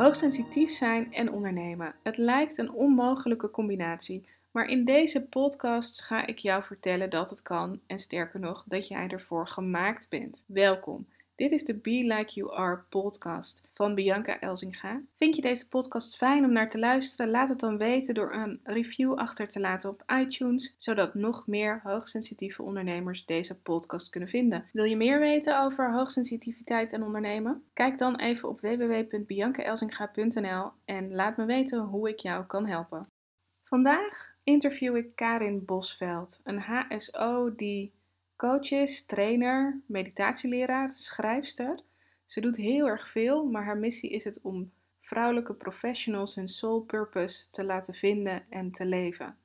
Hoogsensitief zijn en ondernemen. Het lijkt een onmogelijke combinatie, maar in deze podcast ga ik jou vertellen dat het kan en sterker nog dat jij ervoor gemaakt bent. Welkom. Dit is de Be Like You Are podcast van Bianca Elzinga. Vind je deze podcast fijn om naar te luisteren? Laat het dan weten door een review achter te laten op iTunes, zodat nog meer hoogsensitieve ondernemers deze podcast kunnen vinden. Wil je meer weten over hoogsensitiviteit en ondernemen? Kijk dan even op www.biancaelzinga.nl en laat me weten hoe ik jou kan helpen. Vandaag interview ik Karin Bosveld, een HSO die coach is, trainer, meditatieleraar, schrijfster. Ze doet heel erg veel, maar haar missie is het om vrouwelijke professionals hun soul purpose te laten vinden en te leven.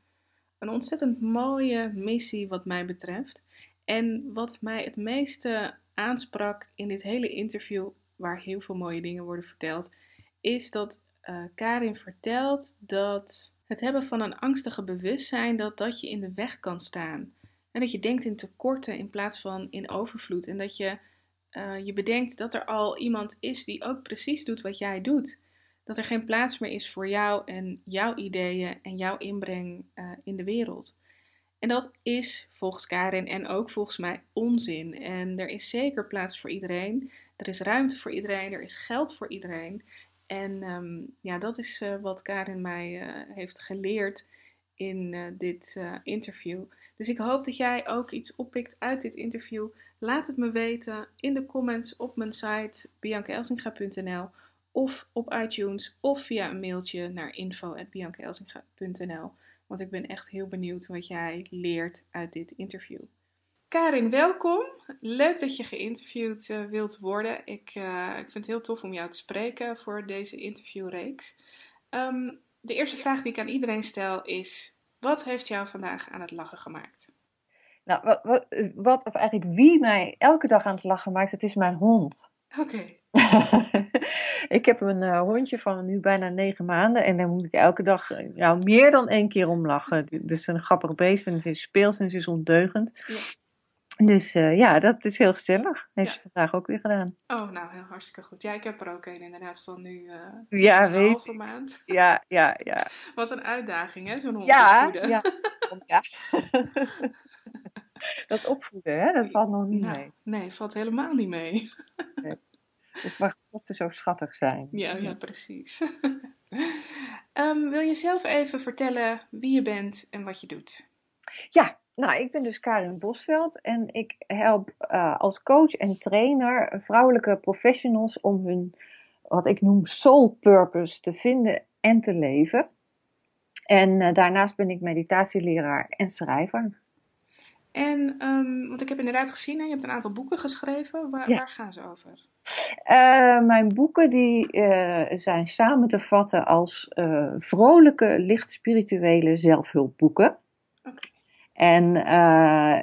Een ontzettend mooie missie wat mij betreft. En wat mij het meeste aansprak in dit hele interview, waar heel veel mooie dingen worden verteld, is dat uh, Karin vertelt dat het hebben van een angstige bewustzijn dat dat je in de weg kan staan. En dat je denkt in tekorten in plaats van in overvloed. En dat je uh, je bedenkt dat er al iemand is die ook precies doet wat jij doet. Dat er geen plaats meer is voor jou en jouw ideeën en jouw inbreng uh, in de wereld. En dat is volgens Karin en ook volgens mij onzin. En er is zeker plaats voor iedereen. Er is ruimte voor iedereen. Er is geld voor iedereen. En um, ja, dat is uh, wat Karin mij heeft geleerd in dit interview. Dus ik hoop dat jij ook iets oppikt uit dit interview. Laat het me weten in de comments op mijn site biancaelsinga.nl of op iTunes of via een mailtje naar info.biancaelsinga.nl. Want ik ben echt heel benieuwd wat jij leert uit dit interview. Karin, welkom. Leuk dat je geïnterviewd uh, wilt worden. Ik, ik vind het heel tof om jou te spreken voor deze interviewreeks. Um, de eerste vraag die ik aan iedereen stel is: wat heeft jou vandaag aan het lachen gemaakt? Nou, wat, wat, wat, of eigenlijk wie mij elke dag aan het lachen maakt, het is mijn hond. Oké. ik heb een uh, hondje van nu bijna negen maanden en daar moet ik elke dag nou, meer dan één keer om lachen. Dus een grappig beest en het is speels en het is ondeugend. Ja. Dus uh, ja, dat is heel gezellig. Heeft ja. ze vandaag ook weer gedaan. Oh, nou, heel hartstikke goed. Ja, ik heb er ook een inderdaad van nu uh, ja, een weet halve maand. Ja, ja, ja. Wat een uitdaging, hè, zo'n hond ja, opvoeden. Ja, ja. dat opvoeden, hè, dat valt nog niet nou, mee. Nee, valt helemaal niet mee. nee. Dus mag dat ze zo schattig zijn. Ja, ja precies. um, wil je zelf even vertellen wie je bent en wat je doet? Ja, nou, ik ben dus Karin Bosveld en ik help uh, als coach en trainer vrouwelijke professionals om hun, wat ik noem, soul purpose te vinden en te leven. En uh, daarnaast ben ik meditatieleraar en schrijver. En, um, want ik heb inderdaad gezien, hè, je hebt een aantal boeken geschreven. Waar, ja. waar gaan ze over? Uh, mijn boeken die, zijn samen te vatten als vrolijke, licht spirituele zelfhulpboeken. En uh,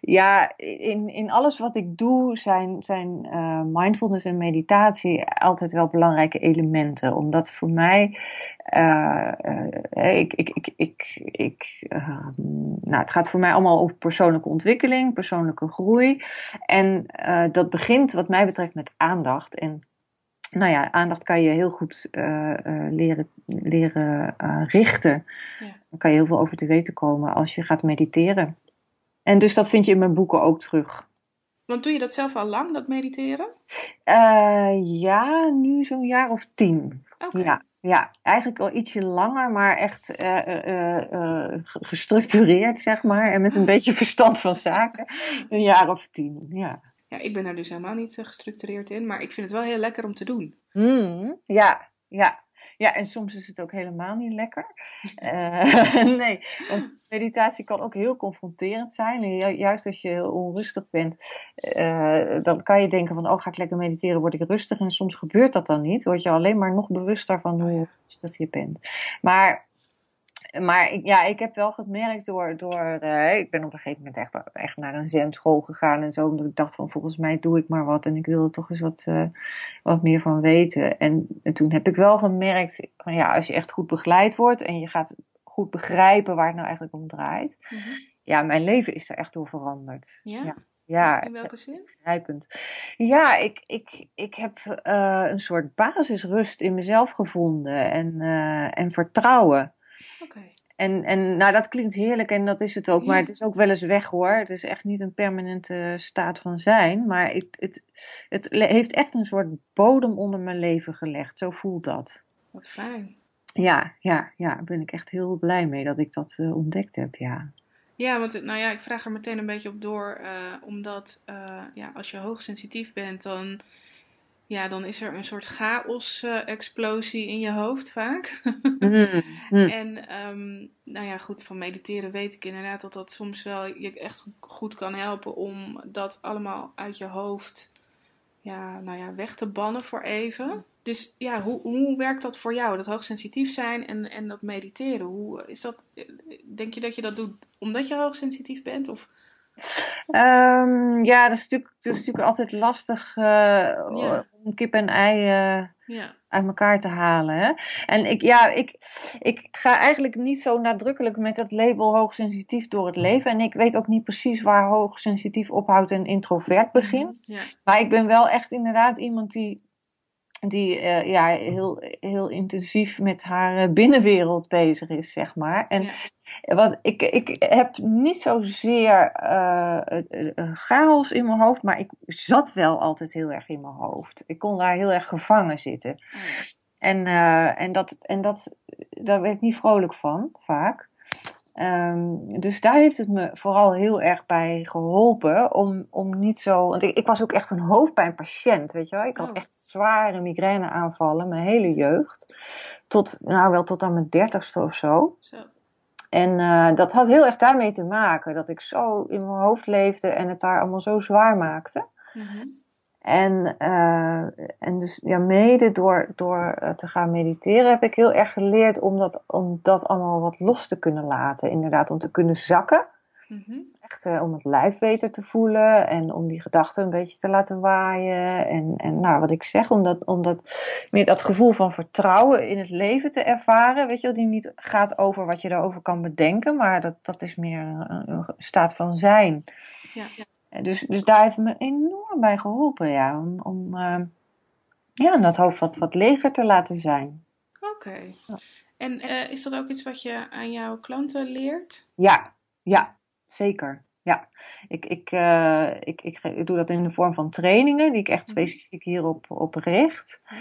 ja, in, in alles wat ik doe zijn, zijn uh, mindfulness en meditatie altijd wel belangrijke elementen. Omdat voor mij, uh, ik, ik, ik, ik, ik, nou, het gaat voor mij allemaal over persoonlijke ontwikkeling, persoonlijke groei. En dat begint wat mij betreft met aandacht. En nou ja, aandacht kan je heel goed uh, uh, leren, leren uh, richten. Ja. Dan kan je heel veel over te weten komen als je gaat mediteren. En dus dat vind je in mijn boeken ook terug. Want doe je dat zelf al lang, dat mediteren? ja, nu zo'n jaar of tien. Okay. Ja, ja, eigenlijk al ietsje langer, maar echt gestructureerd, zeg maar. En met een beetje verstand van zaken. Een jaar of tien, ja. Ja, ik ben er dus helemaal niet uh, gestructureerd in, maar ik vind het wel heel lekker om te doen. Mm, ja, ja. Ja, en soms is het ook helemaal niet lekker. Uh, nee, want meditatie kan ook heel confronterend zijn. En ju juist als je heel onrustig bent, uh, dan kan je denken van, oh ga ik lekker mediteren, word ik rustig. En soms gebeurt dat dan niet, word je alleen maar nog bewuster van hoe rustig je bent. Maar maar ik, ja, ik heb wel gemerkt door, door uh, ik ben op een gegeven moment echt, echt naar een zenschool gegaan en zo, omdat ik dacht van volgens mij doe ik maar wat en ik wil er toch eens wat, uh, wat meer van weten. En, en, toen heb ik wel gemerkt van ja, als je echt goed begeleid wordt en je gaat goed begrijpen waar het nou eigenlijk om draait, mm -hmm. ja, mijn leven is er echt door veranderd. Ja? ja. Ja, In welke zin? Ja, ik, ik, ik heb eh, een soort basisrust in mezelf gevonden en, eh, en vertrouwen. En, en nou, dat klinkt heerlijk en dat is het ook, maar het is ook wel eens weg hoor. Het is echt niet een permanente staat van zijn, maar het, het, het heeft echt een soort bodem onder mijn leven gelegd. Zo voelt dat. Wat fijn. Ja, ja, ja, daar ben ik echt heel blij mee dat ik dat eh, ontdekt heb, ja. Ja, want het- nou ja, ik vraag er meteen een beetje op door, eh, omdat eh, ja, als je hoogsensitief bent, dan, ja, dan is er een soort chaos-explosie in je hoofd vaak. Mm, mm. En ehm, nou ja, goed, van mediteren weet ik inderdaad dat dat soms wel je echt goed kan helpen om dat allemaal uit je hoofd ja, nou ja, weg te bannen voor even. Dus ja, hoe, hoe werkt dat voor jou? Dat hoogsensitief zijn en, en dat mediteren. Hoe is dat? Denk je dat je dat doet omdat je hoogsensitief bent? Of Ehm, ja, dat is natuurlijk, dat is natuurlijk altijd lastig eh, om kip en ei eh, ja, uit elkaar te halen. Hè? En ik, ja, ik, ik ga eigenlijk niet zo nadrukkelijk met dat label hoogsensitief door het leven. En ik weet ook niet precies waar hoogsensitief ophoudt en introvert begint. ja, Maar ik ben wel echt inderdaad iemand die, die eh, ja, heel, heel intensief met haar binnenwereld bezig is, zeg maar. En ja. Wat, ik, ik heb niet zozeer eh, chaos in mijn hoofd, maar ik zat wel altijd heel erg in mijn hoofd. Ik kon daar heel erg gevangen zitten. Oh. En, eh, en, dat, en dat, daar werd ik niet vrolijk van, vaak. Ehm, dus daar heeft het me vooral heel erg bij geholpen om, om niet zo. Want ik, ik was ook echt een hoofdpijnpatiënt, weet je wel. Ik had Oh. echt zware migraineaanvallen mijn hele jeugd. Tot, nou wel tot aan mijn dertigste of zo. Zo. En eh, dat had heel erg daarmee te maken. Dat ik zo in mijn hoofd leefde en het daar allemaal zo zwaar maakte. Mhm. En, eh, en dus ja, mede door, door eh, te gaan mediteren heb ik heel erg geleerd om dat, om dat allemaal wat los te kunnen laten. Inderdaad, om te kunnen zakken. Mhm. Echt om het lijf beter te voelen en om die gedachten een beetje te laten waaien. En, en nou, wat ik zeg, om dat, om dat, meer dat gevoel van vertrouwen in het leven te ervaren. Weet je wel, die niet gaat over wat je daarover kan bedenken, maar dat, dat is meer een, een staat van zijn. Ja, Dus, dus daar heeft me enorm bij geholpen, ja. Om, om eh, ja, om dat hoofd wat, wat leger te laten zijn. Oké. En eh, is dat ook iets wat je aan jouw klanten leert? Ja, ja, zeker. Ja, ik, ik, eh, ik, ik, ik doe dat in de vorm van trainingen, die ik echt Mhm. specifiek hierop op richt. Ja.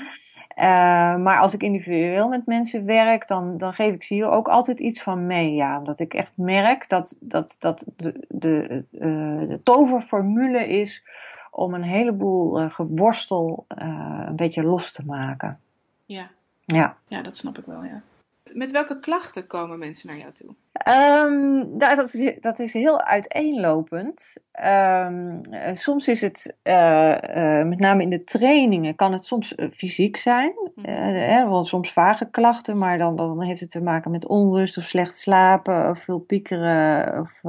Eh, maar als ik individueel met mensen werk, dan, dan geef ik ze hier ook altijd iets van mee. Ja, omdat ik echt merk dat, dat, dat de, de, eh, de toverformule is om een heleboel geworstel een beetje los te maken. Ja. Ja. ja, dat snap ik wel, ja. Met welke klachten komen mensen naar jou toe? Nou, dat, is, dat is heel uiteenlopend. Ehm, eh, soms is het, eh, eh, met name in de trainingen, kan het soms fysiek zijn. Mhm. Eh, hè, wel soms vage klachten, maar dan, dan heeft het te maken met onrust of slecht slapen of veel piekeren. Of,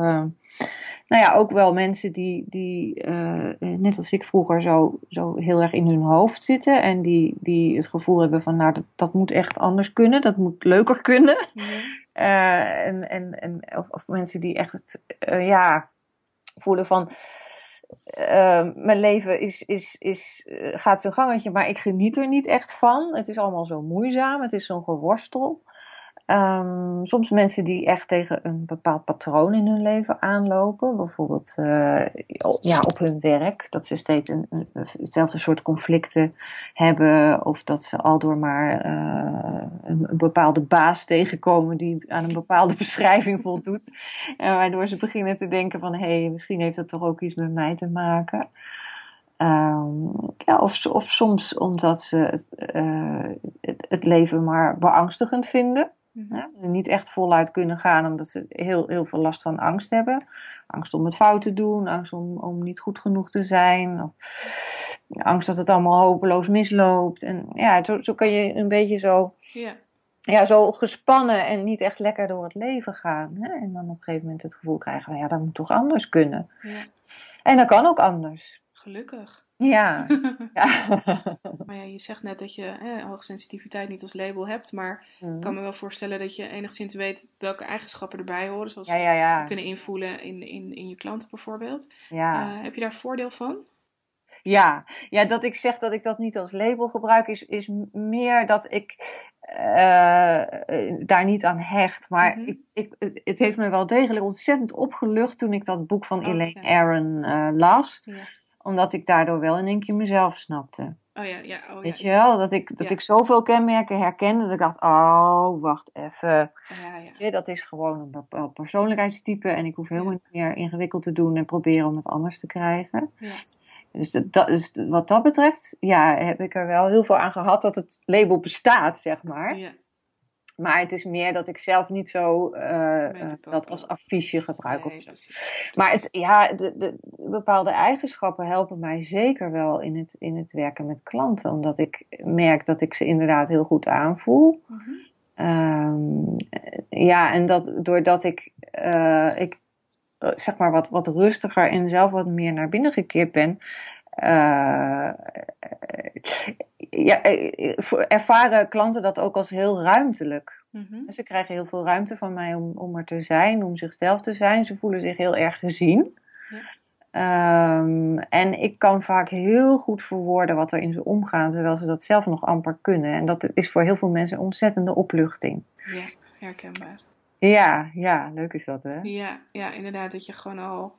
nou ja, ook wel mensen die, die eh, eh, net als ik vroeger, zo, zo heel erg in hun hoofd zitten. En die, die het gevoel hebben van, nou, dat, dat moet echt anders kunnen. Dat moet leuker kunnen. Eh, en, en, en, of, of mensen die echt ja, voelen van mijn leven is, is, is, gaat zijn gangetje, maar ik geniet er niet echt van. Het is allemaal zo moeizaam, het is zo'n geworstel. Ehm, soms mensen die echt tegen een bepaald patroon in hun leven aanlopen. Bijvoorbeeld eh, ja, op hun werk. Dat ze steeds een, hetzelfde soort conflicten hebben. Of dat ze aldoor maar eh, een, bepaalde baas tegenkomen die aan een bepaalde beschrijving voldoet. En waardoor ze beginnen te denken van... hé, hey, misschien heeft dat toch ook iets met mij te maken. Ehm, ja, of, of soms omdat ze het, eh, leven maar beangstigend vinden. Mhm. Ja, niet echt voluit kunnen gaan omdat ze heel, heel veel last van angst hebben. Angst om het fout te doen, angst om, om niet goed genoeg te zijn. Of angst dat het allemaal hopeloos misloopt. En ja, zo, zo kan je een beetje zo, Ja. ja, zo gespannen en niet echt lekker door het leven gaan. Hè? En dan op een gegeven moment het gevoel krijgen van ja, dat moet toch anders kunnen. En dat kan ook anders. gelukkig. Ja. ja. maar ja, je zegt net dat je hè, hoogsensitiviteit niet als label hebt, maar Mhm. ik kan me wel voorstellen dat je enigszins weet welke eigenschappen erbij horen, zoals ja, ja, ja. kunnen invoelen in, in, in je klanten bijvoorbeeld. ja. Eh, heb je daar voordeel van? Ja, ja, dat ik zeg dat ik dat niet als label gebruik, is, is meer dat ik eh, eh, daar niet aan hecht. Maar Mhm. ik, ik, het, het heeft me wel degelijk ontzettend opgelucht toen ik dat boek van Oh, Elaine ja. Aron eh, las. Ja. Omdat ik daardoor wel in één keer mezelf snapte. Oh ja, ja. Oh, Weet ja, je wel? Dat ik, dat Ja. ik zoveel kenmerken herkende dat ik dacht, oh, wacht even. Ja, Dat is gewoon een bepaald persoonlijkheidstype en ik hoef helemaal niet meer ingewikkeld te doen en proberen om het anders te krijgen. Ja. Dus, dat, dat, dus wat dat betreft, ja, heb ik er wel heel veel aan gehad dat het label bestaat, zeg maar. Maar het is meer dat ik zelf niet zo eh, eh, dat als affiche gebruik Nee, of zo. precies. Maar het, ja, de, de, bepaalde eigenschappen helpen mij zeker wel in het, in het werken met klanten. Omdat ik merk dat ik ze inderdaad heel goed aanvoel. Mhm. Ehm, ja, en dat doordat ik, eh, ik zeg maar wat, wat rustiger en zelf wat meer naar binnen gekeerd ben, ja, eh, ervaren klanten dat ook als heel ruimtelijk. Mhm. Ze krijgen heel veel ruimte van mij om, om er te zijn, om zichzelf te zijn. Ze voelen zich heel erg gezien. Ja. Ehm, en ik kan vaak heel goed verwoorden wat er in ze omgaat, terwijl ze dat zelf nog amper kunnen. En dat is voor heel veel mensen een ontzettende opluchting. Ja, herkenbaar. Ja, ja, leuk is dat, hè? Ja, ja, inderdaad, dat je gewoon al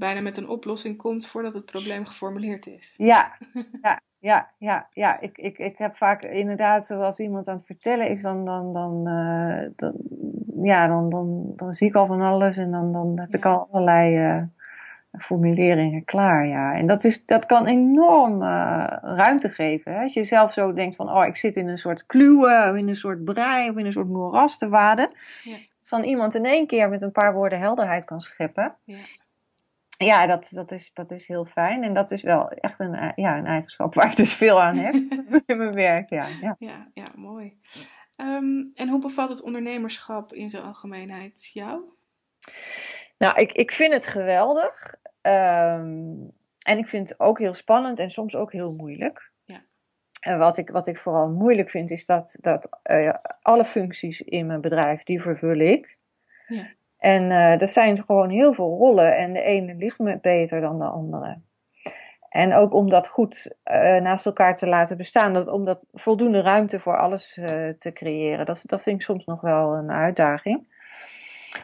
bijna met een oplossing komt voordat het probleem geformuleerd is. Ja, ja, ja, ja, ja. Ik, ik, ik heb vaak inderdaad, zoals iemand aan het vertellen is, dan, dan, dan, eh, dan, ja, dan, dan, dan zie ik al van alles en dan, dan heb ik al allerlei eh, formuleringen klaar, ja. En dat, is, dat kan enorm eh, ruimte geven. Hè? Als je zelf zo denkt van, oh, ik zit in een soort kluwen, of in een soort brei, of in een soort moeras te waden. Ja. Als dan iemand in één keer met een paar woorden helderheid kan scheppen. Ja. Ja, dat, dat, is, dat is heel fijn. En dat is wel echt een, eh, ja, een eigenschap waar ik dus veel aan heb in mijn werk. Ja, ja. Ja, ja, mooi. Ehm, en hoe bevalt het ondernemerschap in zijn algemeenheid jou? Nou, ik, ik vind het geweldig. Ehm, en ik vind het ook heel spannend en soms ook heel moeilijk. Ja. En wat ik, wat ik vooral moeilijk vind, is dat, dat eh, alle functies in mijn bedrijf, die vervul ik. Ja. En eh er zijn gewoon heel veel rollen en de ene ligt me beter dan de andere. En ook om dat goed eh, naast elkaar te laten bestaan, dat, om dat voldoende ruimte voor alles eh, te creëren, dat, dat vind ik soms nog wel een uitdaging.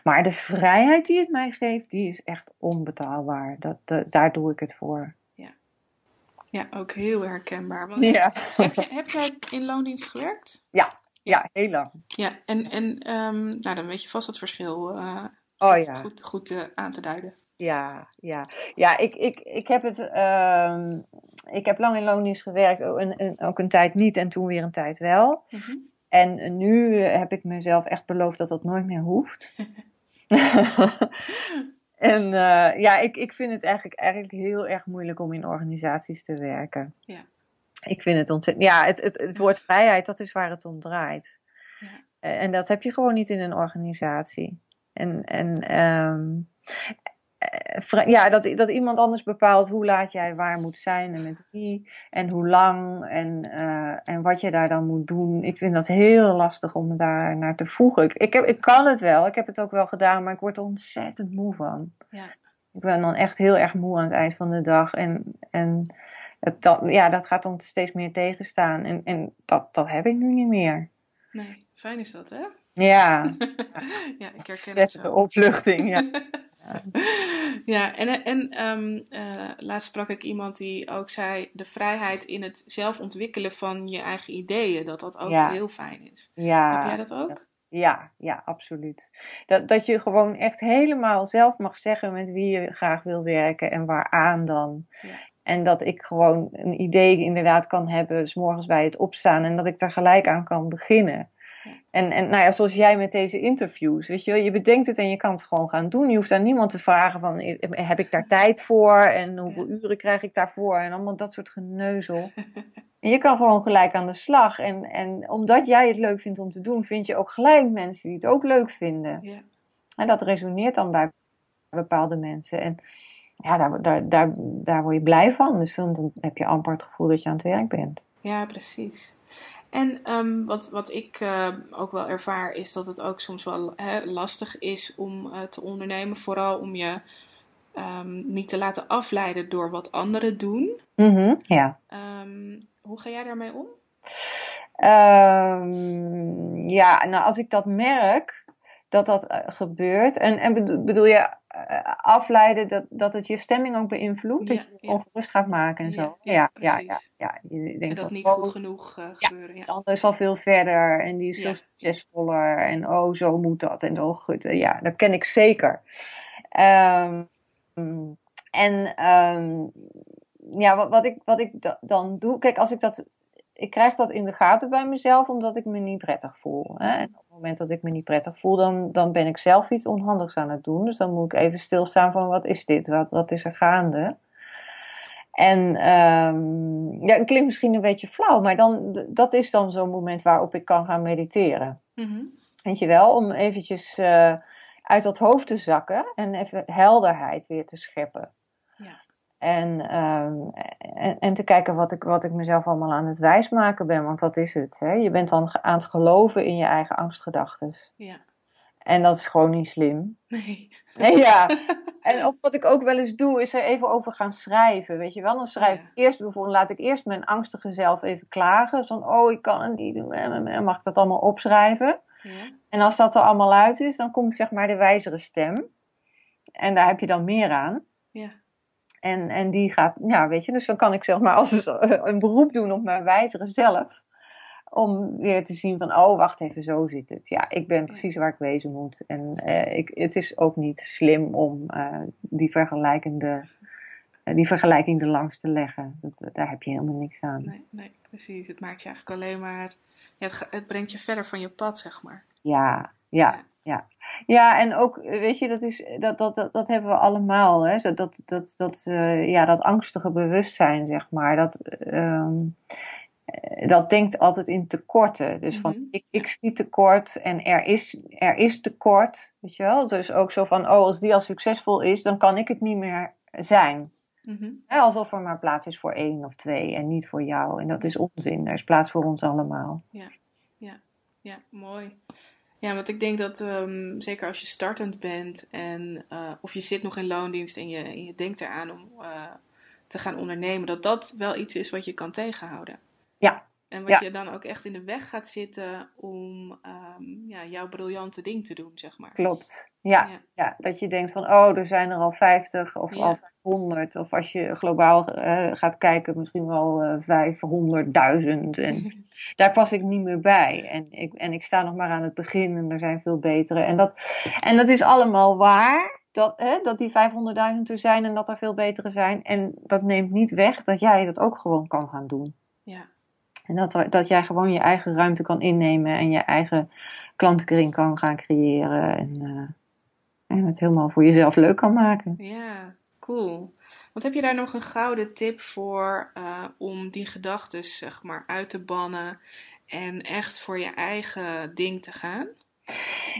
Maar de vrijheid die het mij geeft, die is echt onbetaalbaar. Dat, daar doe ik het voor. Ja, ook heel herkenbaar. Want Ja, heb, je, heb jij in loondienst gewerkt? ja heel lang. Ja, en, en ehm, nou, dan weet je vast het verschil eh, Oh goed, ja. goed, goed eh, aan te duiden. Ja, ja. ja ik, ik, ik heb het. ehm, ik heb lang in loondienst gewerkt, ook een, een- ook een tijd niet en toen weer een tijd wel. Mhm. En nu eh, heb ik mezelf echt beloofd dat dat nooit meer hoeft. en ja, ik, ik vind het eigenlijk, eigenlijk heel erg moeilijk om in organisaties te werken. Ja. Ik vind het ontzettend. Ja, het, het, het woord vrijheid, dat is waar het om draait. Ja. Eh, En dat heb je gewoon niet in een organisatie. En, en ehm, eh, ja, dat, dat iemand anders bepaalt hoe laat jij waar moet zijn en met wie en hoe lang en, eh, en wat je daar dan moet doen. Ik vind dat heel lastig om me daar naar te voegen. Ik, ik, heb, ik kan het wel, ik heb het ook wel gedaan, maar ik word er ontzettend moe van. Ja. Ik ben dan echt heel erg moe aan het eind van de dag en, en het, dat, ja, dat gaat dan steeds meer tegenstaan en, en dat, dat heb ik nu niet meer. Nee, fijn is dat, hè? Ja, ja, ik herken het zo. opluchting. Ja. Ja, en, en ehm, eh, laatst sprak ik iemand die ook zei: de vrijheid in het zelf ontwikkelen van je eigen ideeën, dat dat ook Ja. heel fijn is. Ja. Heb jij dat ook? Ja, ja, absoluut. Dat, dat je gewoon echt helemaal zelf mag zeggen met wie je graag wil werken en waaraan dan. Ja. En dat ik gewoon een idee inderdaad kan hebben, s morgens bij het opstaan, en dat ik daar gelijk aan kan beginnen. Ja. En, en nou ja, zoals jij met deze interviews, weet je wel, je bedenkt het en je kan het gewoon gaan doen. Je hoeft aan niemand te vragen van, heb ik daar tijd voor en hoeveel uren krijg ik daarvoor en allemaal dat soort geneuzel. En je kan gewoon gelijk aan de slag. En, en omdat jij het leuk vindt om te doen, vind je ook gelijk mensen die het ook leuk vinden. Ja. En dat resoneert dan bij bepaalde mensen. En ja, daar, daar, daar, daar word je blij van. Dus dan heb je amper het gevoel dat je aan het werk bent. Ja, precies. En ehm, wat, wat ik uh, ook wel ervaar is dat het ook soms wel hè, lastig is om uh, te ondernemen. Vooral om je um, niet te laten afleiden door wat anderen doen. Mm -hmm, ja. Um, hoe ga jij daarmee om? ja, nou als ik dat merk dat dat uh, gebeurt. En, en bedoel je afleiden dat, dat het je stemming ook beïnvloedt? Ja, dat je je ongerust gaat maken en zo? Ja, ja, ja. ja, Je denkt en dat, dat niet goed genoeg uh, gebeuren. Ja, de ander is al veel verder en die is veel succesvoller. En oh, zo moet dat. En oh, goed. Ja, dat ken ik zeker. Um, en um, ja, wat, wat, ik, wat ik dan doe, kijk, als ik dat, ik krijg dat in de gaten bij mezelf, omdat ik me niet prettig voel. Hè? En op het moment dat ik me niet prettig voel, dan, dan ben ik zelf iets onhandigs aan het doen. Dus dan moet ik even stilstaan van, wat is dit? Wat, wat is er gaande? En um, ja, het klinkt misschien een beetje flauw, maar dan, dat is dan zo'n moment waarop ik kan gaan mediteren. Mm -hmm. Weet je wel, om eventjes uh, uit dat hoofd te zakken en even helderheid weer te scheppen. Ja. En, um, en, en, te kijken wat ik, wat ik mezelf allemaal aan het wijsmaken ben, want dat is het. Hè? Je bent dan aan het geloven in je eigen angstgedachten. Ja. En dat is gewoon niet slim. Nee. nee ja. En of wat ik ook wel eens doe, is er even over gaan schrijven. Weet je wel? Dan schrijf ik eerst bijvoorbeeld, laat ik eerst mijn angstige zelf even klagen. Van, oh, ik kan het niet doen. En mag ik dat allemaal opschrijven? Ja. En als dat er allemaal uit is, dan komt zeg maar de wijzere stem. En daar heb je dan meer aan. Ja. En, en die gaat, ja, weet je, dus dan kan ik zeg maar als een beroep doen op mijn wijzere zelf. Om weer te zien van, oh, wacht even, zo zit het. Ja, ik ben precies waar ik wezen moet. En uh, ik, het is ook niet slim om uh, die, vergelijkende, uh, die vergelijking er langs te leggen. Dat, daar heb je helemaal niks aan. Nee, nee, precies. Het maakt je eigenlijk alleen maar, ja, het, het brengt je verder van je pad, zeg maar. Ja, ja, ja. Ja, en ook, weet je, dat, is, dat, dat, dat, dat hebben we allemaal. Hè? Dat, dat, dat, dat, uh, ja, dat angstige bewustzijn, zeg maar. Dat, um, dat denkt altijd in tekorten. Dus van, mm -hmm. ik, ik zie tekort en er is, er is tekort. Weet je wel? Dus ook zo van, oh, als die al succesvol is, dan kan ik het niet meer zijn. Mm -hmm. Alsof er maar plaats is voor één of twee en niet voor jou. En dat is onzin. Er is plaats voor ons allemaal. Ja, ja, ja, mooi. Ja, want ik denk dat um, zeker als je startend bent en uh, of je zit nog in loondienst en je, je denkt eraan om uh, te gaan ondernemen, dat dat wel iets is wat je kan tegenhouden. Ja. En wat ja. je dan ook echt in de weg gaat zitten om um, ja, jouw briljante ding te doen, zeg maar. Klopt. Ja, ja. ja, dat je denkt van, oh, er zijn er al 50 of al 500. Of als je globaal uh, gaat kijken, misschien wel uh, 500.000. En daar pas ik niet meer bij. En ik, en ik sta nog maar aan het begin en er zijn veel betere. En dat, en dat is allemaal waar. Dat, hè, dat die 500.000 er zijn en dat er veel betere zijn. En dat neemt niet weg dat jij dat ook gewoon kan gaan doen. Ja. En dat, dat jij gewoon je eigen ruimte kan innemen en je eigen klantenkring kan gaan creëren. En, uh, en het helemaal voor jezelf leuk kan maken. Ja, cool. Want heb je daar nog een gouden tip voor uh, om die gedachten zeg maar uit te bannen en echt voor je eigen ding te gaan?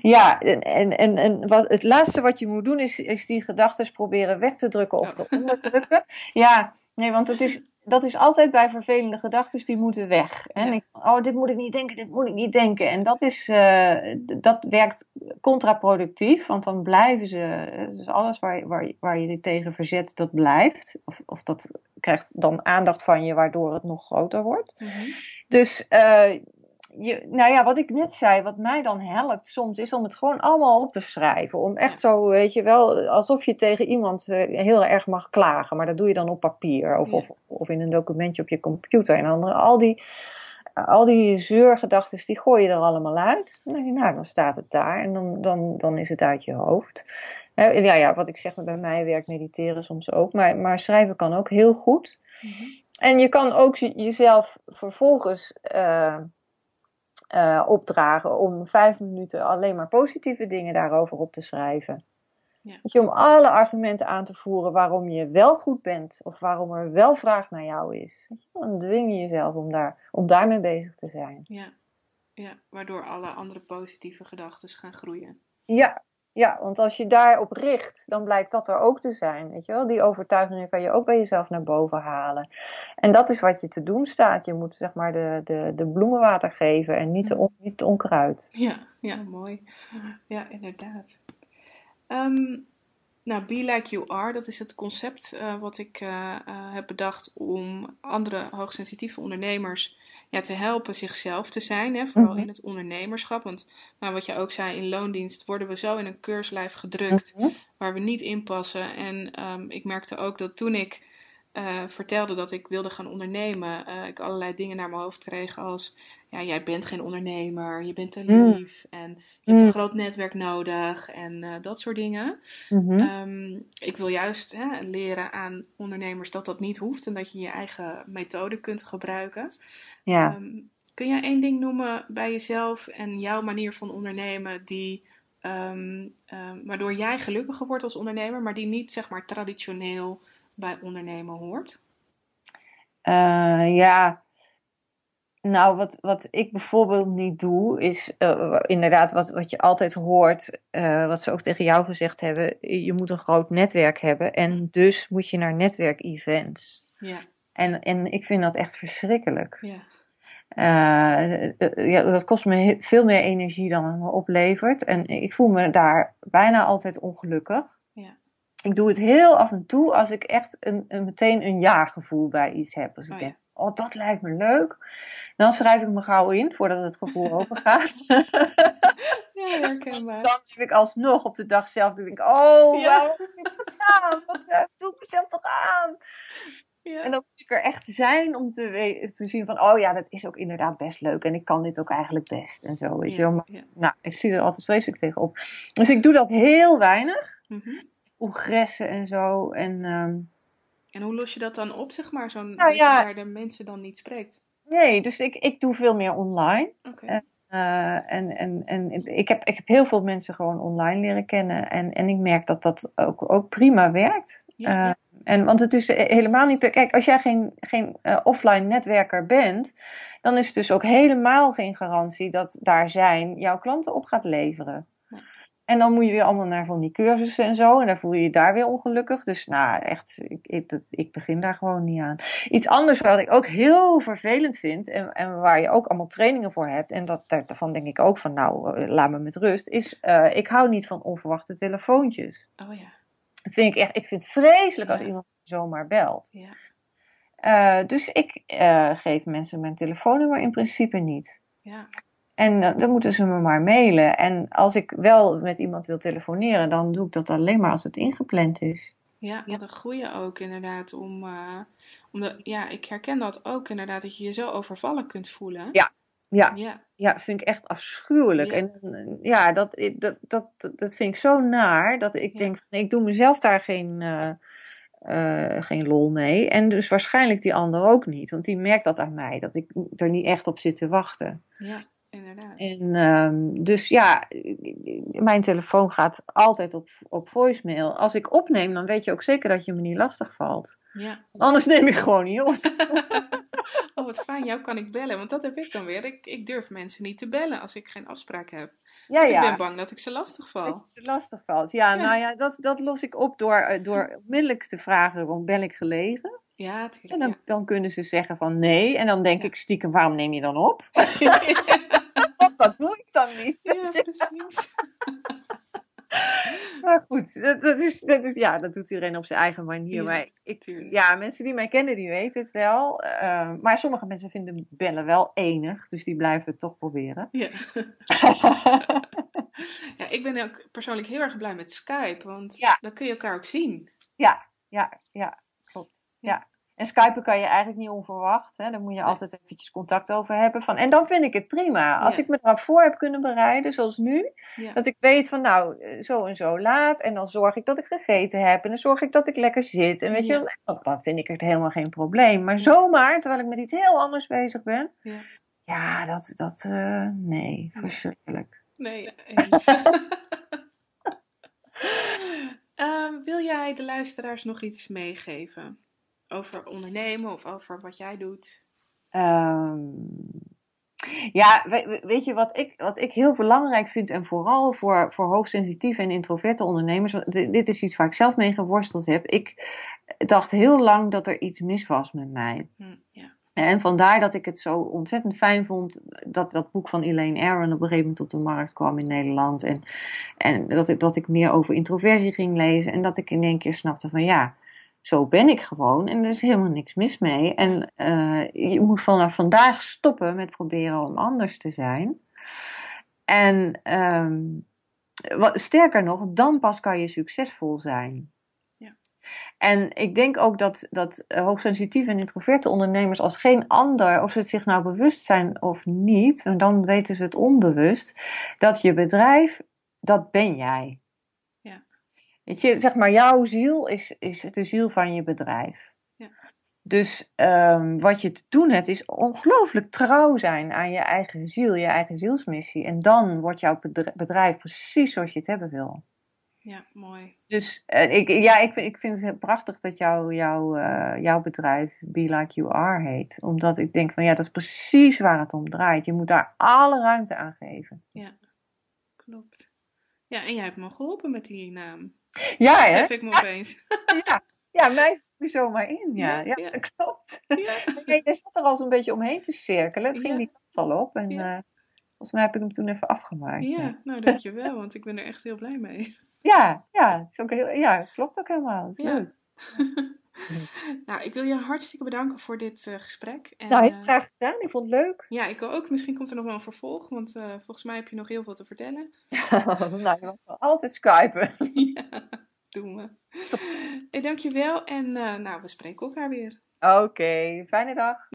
Ja, en, en, en wat, het laatste wat je moet doen is, is die gedachten proberen weg te drukken of oh. te onderdrukken. Ja, nee, want het is, dat is altijd bij vervelende gedachten, die moeten weg. En ja. ik, oh, dit moet ik niet denken, dit moet ik niet denken. En dat, is, uh, dat werkt contraproductief, want dan blijven ze, dus alles waar, waar, waar je tegen verzet, dat blijft. Of, of dat krijgt dan aandacht van je, waardoor het nog groter wordt. Mm -hmm. Dus uh, je, nou ja, wat ik net zei, wat mij dan helpt soms, is om het gewoon allemaal op te schrijven. Om echt zo, weet je wel, alsof je tegen iemand uh, heel erg mag klagen. Maar dat doe je dan op papier of, ja. of, of, in een documentje op je computer. En dan al die, al die zeurgedachten, die gooi je er allemaal uit. Nou, nou, dan staat het daar en dan, dan, dan is het uit je hoofd. Uh, ja, ja, wat ik zeg, bij mij werkt mediteren soms ook. Maar, maar schrijven kan ook heel goed. Mm -hmm. En je kan ook jezelf vervolgens... Uh, uh, opdragen om vijf minuten alleen maar positieve dingen daarover op te schrijven. Ja. Je, om alle argumenten aan te voeren waarom je wel goed bent of waarom er wel vraag naar jou is. Dan dwing je jezelf om, daar, om daarmee bezig te zijn. Ja. ja, waardoor alle andere positieve gedachten gaan groeien. Ja, Ja, want als je daarop richt, dan blijkt dat er ook te zijn. Weet je wel? Die overtuigingen kan je ook bij jezelf naar boven halen. En dat is wat je te doen staat. Je moet zeg maar de, de, de bloemen water geven en niet, de on, niet het onkruid. Ja, ja, mooi. Ja, inderdaad. Ehm, nou, Be Like You Are, dat is het concept uh, wat ik uh, uh, heb bedacht om andere hoogsensitieve ondernemers ja, te helpen zichzelf te zijn, hè, vooral -hmm. in het ondernemerschap. Want nou, wat je ook zei, in loondienst worden we zo in een keurslijf gedrukt -hmm. waar we niet in passen. En um, ik merkte ook dat toen ik uh, vertelde dat ik wilde gaan ondernemen, uh, ik allerlei dingen naar mijn hoofd kreeg als, ja, jij bent geen ondernemer, je bent te lief mm. en je hebt een groot netwerk nodig en uh, dat soort dingen. -hmm. Um, ik wil juist hè, leren aan ondernemers dat dat niet hoeft en dat je je eigen methode kunt gebruiken. Ja. Um, kun jij één ding noemen bij jezelf en jouw manier van ondernemen die, um, waardoor jij gelukkiger wordt als ondernemer, maar die niet zeg maar traditioneel bij ondernemen hoort? Uh, ja, nou, wat, wat ik bijvoorbeeld niet doe, is uh, inderdaad wat, wat je altijd hoort, uh, wat ze ook tegen jou gezegd hebben, je moet een groot netwerk hebben en dus moet je naar netwerkevents. Ja. En, en ik vind dat echt verschrikkelijk. Ja. Uh, ja, dat kost me veel meer energie dan het me oplevert. En ik voel me daar bijna altijd ongelukkig. Ik doe het heel af en toe als ik echt een, een meteen een ja-gevoel bij iets heb. Als ik Oh, denk, oh, dat lijkt me leuk. Dan schrijf ik me gauw in voordat het gevoel overgaat. Ja, herkenbaar. dan heb ik alsnog op de dag zelf. Dan denk ik, oh, Ja. waarom heb ik dit gedaan? Wat eh, doe ik mezelf toch aan? Ja. En dan moet ik er echt zijn om te, zien van, oh ja, dat is ook inderdaad best leuk. En ik kan dit ook eigenlijk best. En zo, weet je wel. Ja, Maar, ja. nou, ik zie er altijd vreselijk tegenop. Dus ik doe dat heel weinig. Mhm. Congressen en zo. En ehm, En hoe los je dat dan op, zeg maar? Zo'n Nou ja. daar de mensen dan niet spreekt. nee, dus ik, ik doe veel meer online. Oké. Eh, Uh, en en, en ik, heb, ik heb heel veel mensen gewoon online leren kennen. En, en ik merk dat dat ook, ook prima werkt. Ja, Uh, ja. en, want het is helemaal niet. Kijk, als jij geen, geen uh, offline netwerker bent, dan is het dus ook helemaal geen garantie dat daar zijn jouw klanten op gaat leveren. En dan moet je weer allemaal naar van die cursussen en zo. En dan voel je je daar weer ongelukkig. Dus nou, echt, ik, ik, ik begin daar gewoon niet aan. Iets anders wat ik ook heel vervelend vind. En, en waar je ook allemaal trainingen voor hebt. En dat, daarvan denk ik ook van, nou, uh, laat me met rust. Is, uh, ik hou niet van onverwachte telefoontjes. Oh ja. Dat vind ik echt, ik vind het vreselijk Ja. als iemand zomaar belt. Ja. Uh, dus ik geef mensen mijn telefoonnummer in principe niet. Ja. En uh, dan moeten ze me maar mailen. En als ik wel met iemand wil telefoneren, dan doe ik dat alleen maar als het ingepland is. Ja, wat een ook inderdaad. Om, uh, om de, ja, ik herken dat ook inderdaad, dat je je zo overvallen kunt voelen. Ja. Ja, ja. ja vind ik echt afschuwelijk. Ja. En ja, dat, dat, dat, dat vind ik zo naar dat ik Ja. denk, van, ik doe mezelf daar geen, uh, uh, geen lol mee. En dus waarschijnlijk die ander ook niet, want die merkt dat aan mij, dat ik er niet echt op zit te wachten. Ja, inderdaad. En um, dus ja, mijn telefoon gaat altijd op, op voicemail. Als ik opneem, dan weet je ook zeker dat je me niet lastig valt. Ja. Anders neem ik gewoon niet op. oh, wat fijn, jou kan ik bellen. Want dat heb ik dan weer. Ik, ik durf mensen niet te bellen als ik geen afspraak heb. Ja, ja. ik ben bang dat ik ze lastig val. Dat ze lastig valt. Ja, Ja. nou ja, dat, dat los ik op door, eh, door onmiddellijk te vragen, want ben ik gelegen? Ja, En tuurlijk. dan, Ja. dan kunnen ze zeggen van nee. En dan denk ik stiekem, waarom neem je dan op? Want dat doe ik dan niet. ja, precies. Maar goed, dat, dat, is, dat, is, ja, dat doet iedereen op zijn eigen manier. Ja, maar ik, ja, mensen die mij kennen, die weten het wel. Uh, maar sommige mensen vinden bellen wel enig. Dus die blijven het toch proberen. Ja. ja, ik ben ook persoonlijk heel erg blij met Skype. Want Ja. dan kun je elkaar ook zien. ja, ja, ja, klopt. Ja. En Skypen kan je eigenlijk niet onverwacht. Hè? Daar moet je Nee. altijd eventjes contact over hebben. Van, en dan vind ik het prima. Als Ja. ik me erop voor heb kunnen bereiden, zoals nu. Ja. Dat ik weet van nou, eh, zo en zo laat. En dan zorg ik dat ik gegeten heb. En dan zorg ik dat ik lekker zit. En weet Ja. je, wel, dan vind ik het helemaal geen probleem. Maar zomaar, terwijl ik met iets heel anders bezig ben. Ja. Ja, dat, dat uh, nee, verschrikkelijk. Nee, eens. um, wil jij de luisteraars nog iets meegeven? Over ondernemen of over wat jij doet? Um, Ja, weet je wat ik, wat ik heel belangrijk vind en vooral voor, voor hoogsensitieve en introverte ondernemers, dit is iets waar ik zelf mee geworsteld heb. Ik dacht heel lang dat er iets mis was met mij. Hm, ja. En vandaar dat ik het zo ontzettend fijn vond dat dat boek van Elaine Aron op een gegeven moment op de markt kwam in Nederland. En, en dat, ik, dat ik meer over introversie ging lezen en dat ik in één keer snapte van ja, zo ben ik gewoon en er is helemaal niks mis mee. En uh, je moet vanaf vandaag stoppen met proberen om anders te zijn. En um, wat, sterker nog, dan pas kan je succesvol zijn. Ja. En ik denk ook dat, dat hoogsensitieve en introverte ondernemers als geen ander, of ze het zich nou bewust zijn of niet, en dan weten ze het onbewust, dat je bedrijf, dat ben jij. Weet je, zeg maar, jouw ziel is, is de ziel van je bedrijf. Ja. Dus um, wat je te doen hebt, is ongelooflijk trouw zijn aan je eigen ziel, je eigen zielsmissie. En dan wordt jouw bedrijf precies zoals je het hebben wil. Ja, mooi. Dus uh, ik, ja, ik, ik vind het prachtig dat jou, jou, uh, jouw bedrijf Be Like You Are heet. Omdat ik denk van ja, dat is precies waar het om draait. Je moet daar alle ruimte aan geven. Ja, klopt. Ja, en jij hebt me geholpen met die naam. Ja, hè? Dat ik me opeens. Ja, ja mij viel die zomaar in. Ja, ja, ja. dat klopt. Ja. Jij zat er al zo'n beetje omheen te cirkelen. Het ging die kant al op. En uh, volgens mij heb ik hem toen even afgemaakt. Ja, nou dankjewel, want ik ben er echt heel blij mee. Ja, ja, het is ook heel, ja klopt ook helemaal. Is leuk. nou, ik wil je hartstikke bedanken voor dit uh, gesprek. En, nou, heel uh, graag gedaan. Ik vond het leuk. Ja, ik ook. Misschien komt er nog wel een vervolg, want uh, volgens mij heb je nog heel veel te vertellen. nou, je mag altijd skypen. ja, doen we. Hey, dankjewel en nou, we spreken elkaar weer. Oké, okay, fijne dag.